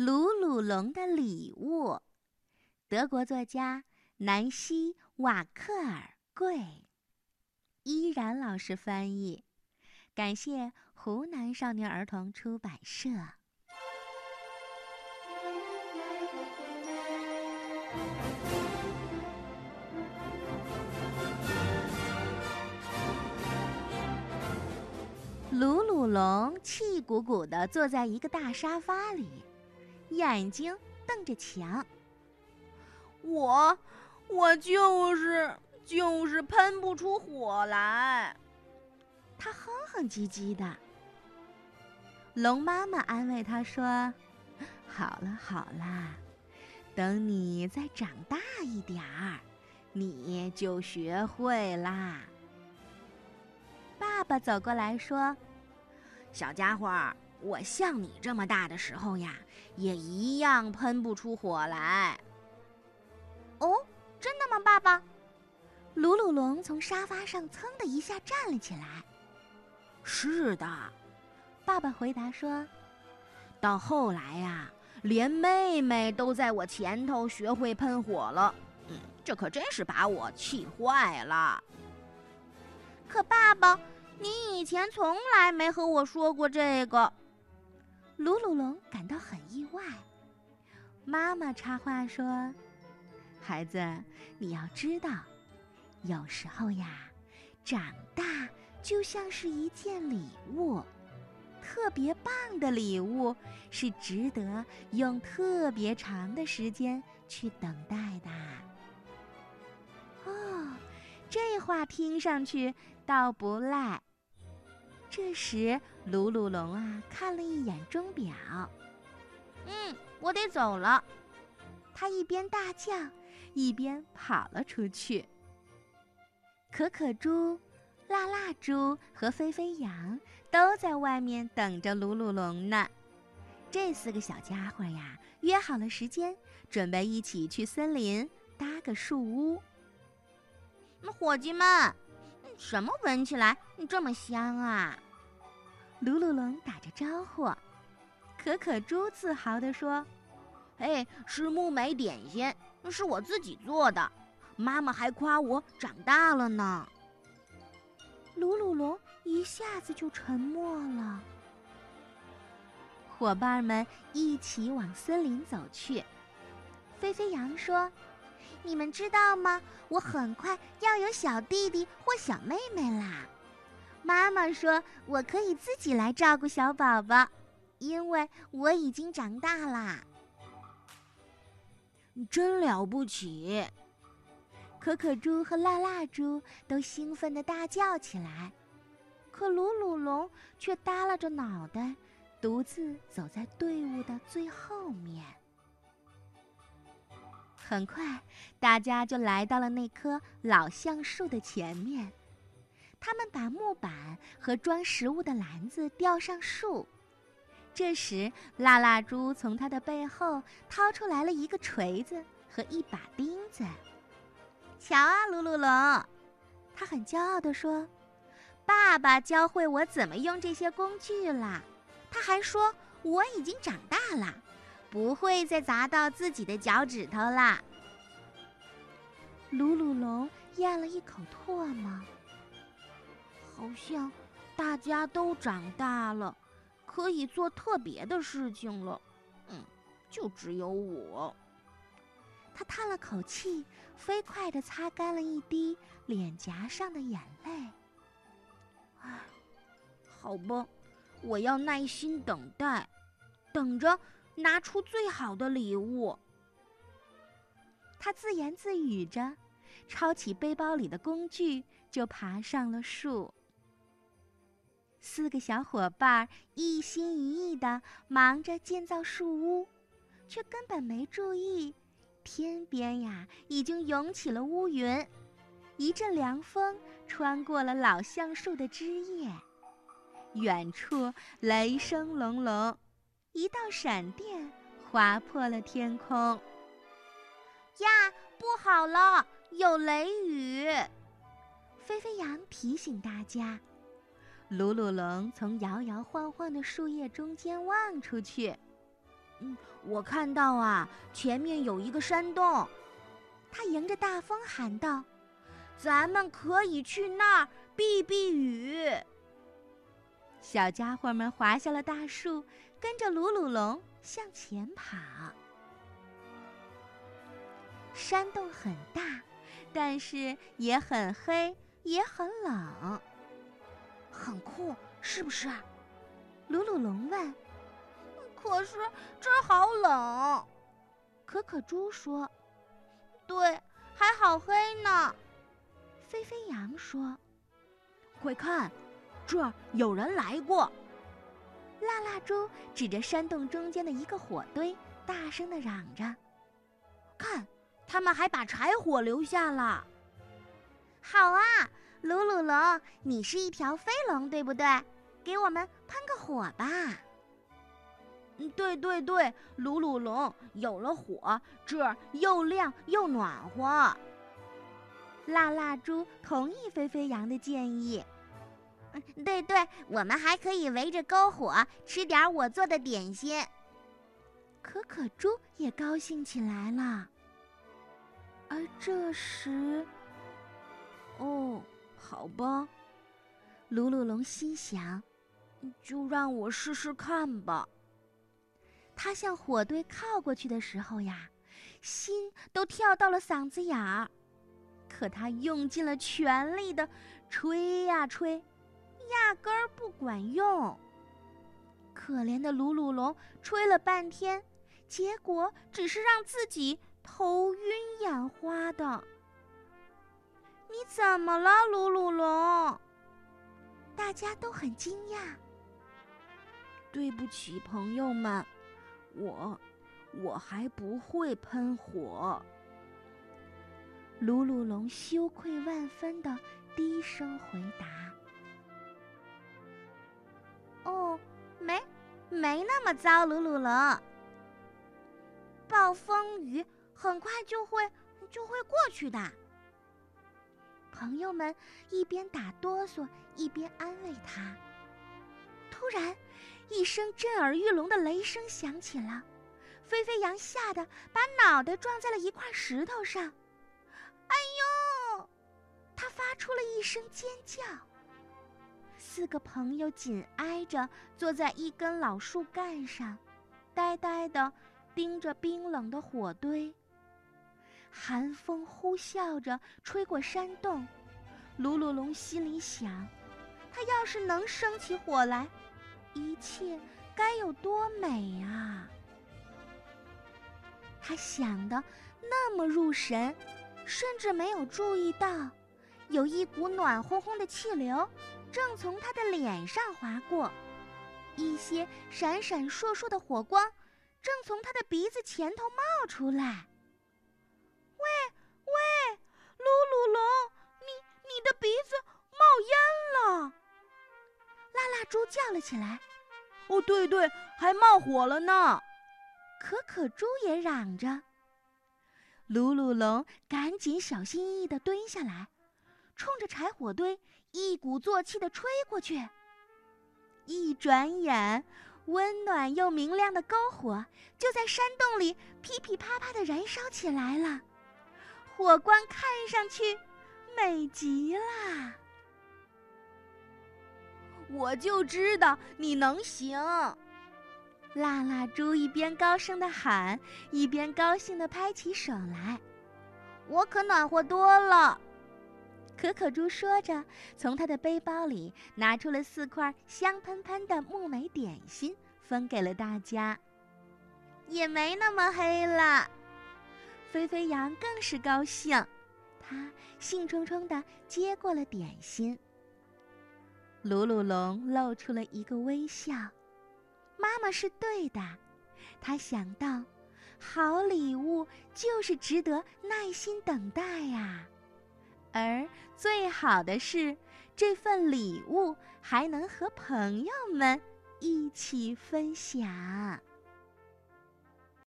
鲁鲁龙的礼物，德国作家南希·瓦克尔贵，依然老师翻译，感谢湖南少年儿童出版社。鲁鲁龙气鼓鼓地坐在一个大沙发里，眼睛瞪着墙。我，我就是就是喷不出火来。他哼哼唧唧的。龙妈妈安慰他说：“好了好了，等你再长大一点儿，你就学会啦。”爸爸走过来说：“小家伙，我像你这么大的时候呀，也一样喷不出火来。”哦，真的吗，爸爸？鲁鲁龙从沙发上噌的一下站了起来。“是的。”爸爸回答说，“到后来呀，连妹妹都在我前头学会喷火了。嗯，这可真是把我气坏了。”可爸爸，你以前从来没和我说过这个。鲁鲁龙感到很意外。妈妈插话说：“孩子，你要知道，有时候呀，长大就像是一件礼物，特别棒的礼物，是值得用特别长的时间去等待的。”哦，这话听上去。倒不赖。这时，鲁鲁龙啊看了一眼钟表，嗯，我得走了。他一边大叫，一边跑了出去。可可猪、辣辣猪和飞飞羊都在外面等着鲁鲁龙呢。这四个小家伙呀，约好了时间，准备一起去森林搭个树屋。伙计们。什么闻起来这么香啊？鲁鲁龙打着招呼，可可猪自豪地说：“嘿，是木莓点心，是我自己做的。妈妈还夸我长大了呢。”鲁鲁龙一下子就沉默了。伙伴们一起往森林走去。飞飞羊说。你们知道吗？我很快要有小弟弟或小妹妹啦。妈妈说我可以自己来照顾小宝宝，因为我已经长大啦。真了不起！可可猪和辣辣猪都兴奋地大叫起来，可鲁鲁龙却耷拉着脑袋，独自走在队伍的最后面。很快，大家就来到了那棵老橡树的前面。他们把木板和装食物的篮子吊上树。这时，辣辣猪从他的背后掏出来了一个锤子和一把钉子。瞧啊，鲁鲁龙，他很骄傲地说：“爸爸教会我怎么用这些工具了。他还说我已经长大了。”不会再砸到自己的脚趾头啦。鲁鲁龙咽了一口唾沫，好像大家都长大了，可以做特别的事情了。嗯，就只有我。他叹了口气，飞快地擦干了一滴脸颊上的眼泪。唉，好吧，我要耐心等待，等着。拿出最好的礼物。他自言自语着，抄起背包里的工具，就爬上了树。四个小伙伴一心一意的忙着建造树屋，却根本没注意，天边呀已经涌起了乌云，一阵凉风穿过了老橡树的枝叶，远处雷声隆隆。一道闪电划破了天空。呀，不好了，有雷雨！飞飞羊提醒大家。鲁鲁龙从摇摇晃晃的树叶中间望出去，嗯，我看到啊，前面有一个山洞。他迎着大风喊道：“咱们可以去那儿避避雨。”小家伙们滑下了大树，跟着鲁鲁龙向前跑。山洞很大，但是也很黑，也很冷，很酷，是不是？鲁鲁龙问。可是这儿好冷，可可猪说。对，还好黑呢。飞飞羊说：“快看，这儿有人来过。”辣辣猪指着山洞中间的一个火堆，大声的嚷着：“看，他们还把柴火留下了。”好啊，鲁鲁龙，你是一条飞龙，对不对？给我们喷个火吧。嗯，对对对，鲁鲁龙有了火，这儿又亮又暖和。辣辣猪同意飞飞羊的建议。嗯，对对，我们还可以围着篝火吃点我做的点心。可可猪也高兴起来了。而这时，哦，好吧，鲁鲁龙心想，就让我试试看吧。他向火堆靠过去的时候呀，心都跳到了嗓子眼儿。可他用尽了全力的吹呀吹，压根儿不管用。可怜的鲁鲁龙吹了半天，结果只是让自己头晕眼花的。你怎么了，鲁鲁龙？大家都很惊讶。对不起，朋友们。我，我还不会喷火。鲁鲁龙羞愧万分的低声回答：“哦，没，没那么糟。”鲁鲁龙，暴风雨很快就会就会过去的。朋友们一边打哆嗦一边安慰他。突然。一声震耳欲聋的雷声响起了，飞飞羊吓得把脑袋撞在了一块石头上。哎呦！他发出了一声尖叫。四个朋友紧挨着坐在一根老树干上，呆呆地盯着冰冷的火堆。寒风呼啸着吹过山洞，鲁鲁龙心里想：他要是能生起火来。一切该有多美啊！他想的那么入神，甚至没有注意到，有一股暖烘烘的气流正从他的脸上划过，一些闪闪烁烁的火光正从他的鼻子前头冒出来。鲁鲁龙，你你的鼻子冒烟了！辣辣猪叫了起来：“哦，对对，还冒火了呢！”可可猪也嚷着。鲁鲁龙赶紧小心翼翼地蹲下来，冲着柴火堆一鼓作气地吹过去。一转眼，温暖又明亮的篝火就在山洞里噼噼啪啪地燃烧起来了，火光看上去美极了。我就知道你能行，辣辣猪一边高声的喊，一边高兴的拍起手来。我可暖和多了。可可猪说着，从他的背包里拿出了四块香喷喷的木莓点心，分给了大家。也没那么黑了。飞飞羊更是高兴，他兴冲冲的接过了点心。鲁鲁龙露出了一个微笑，妈妈是对的，他想到，好礼物就是值得耐心等待呀，而最好的是，这份礼物还能和朋友们一起分享。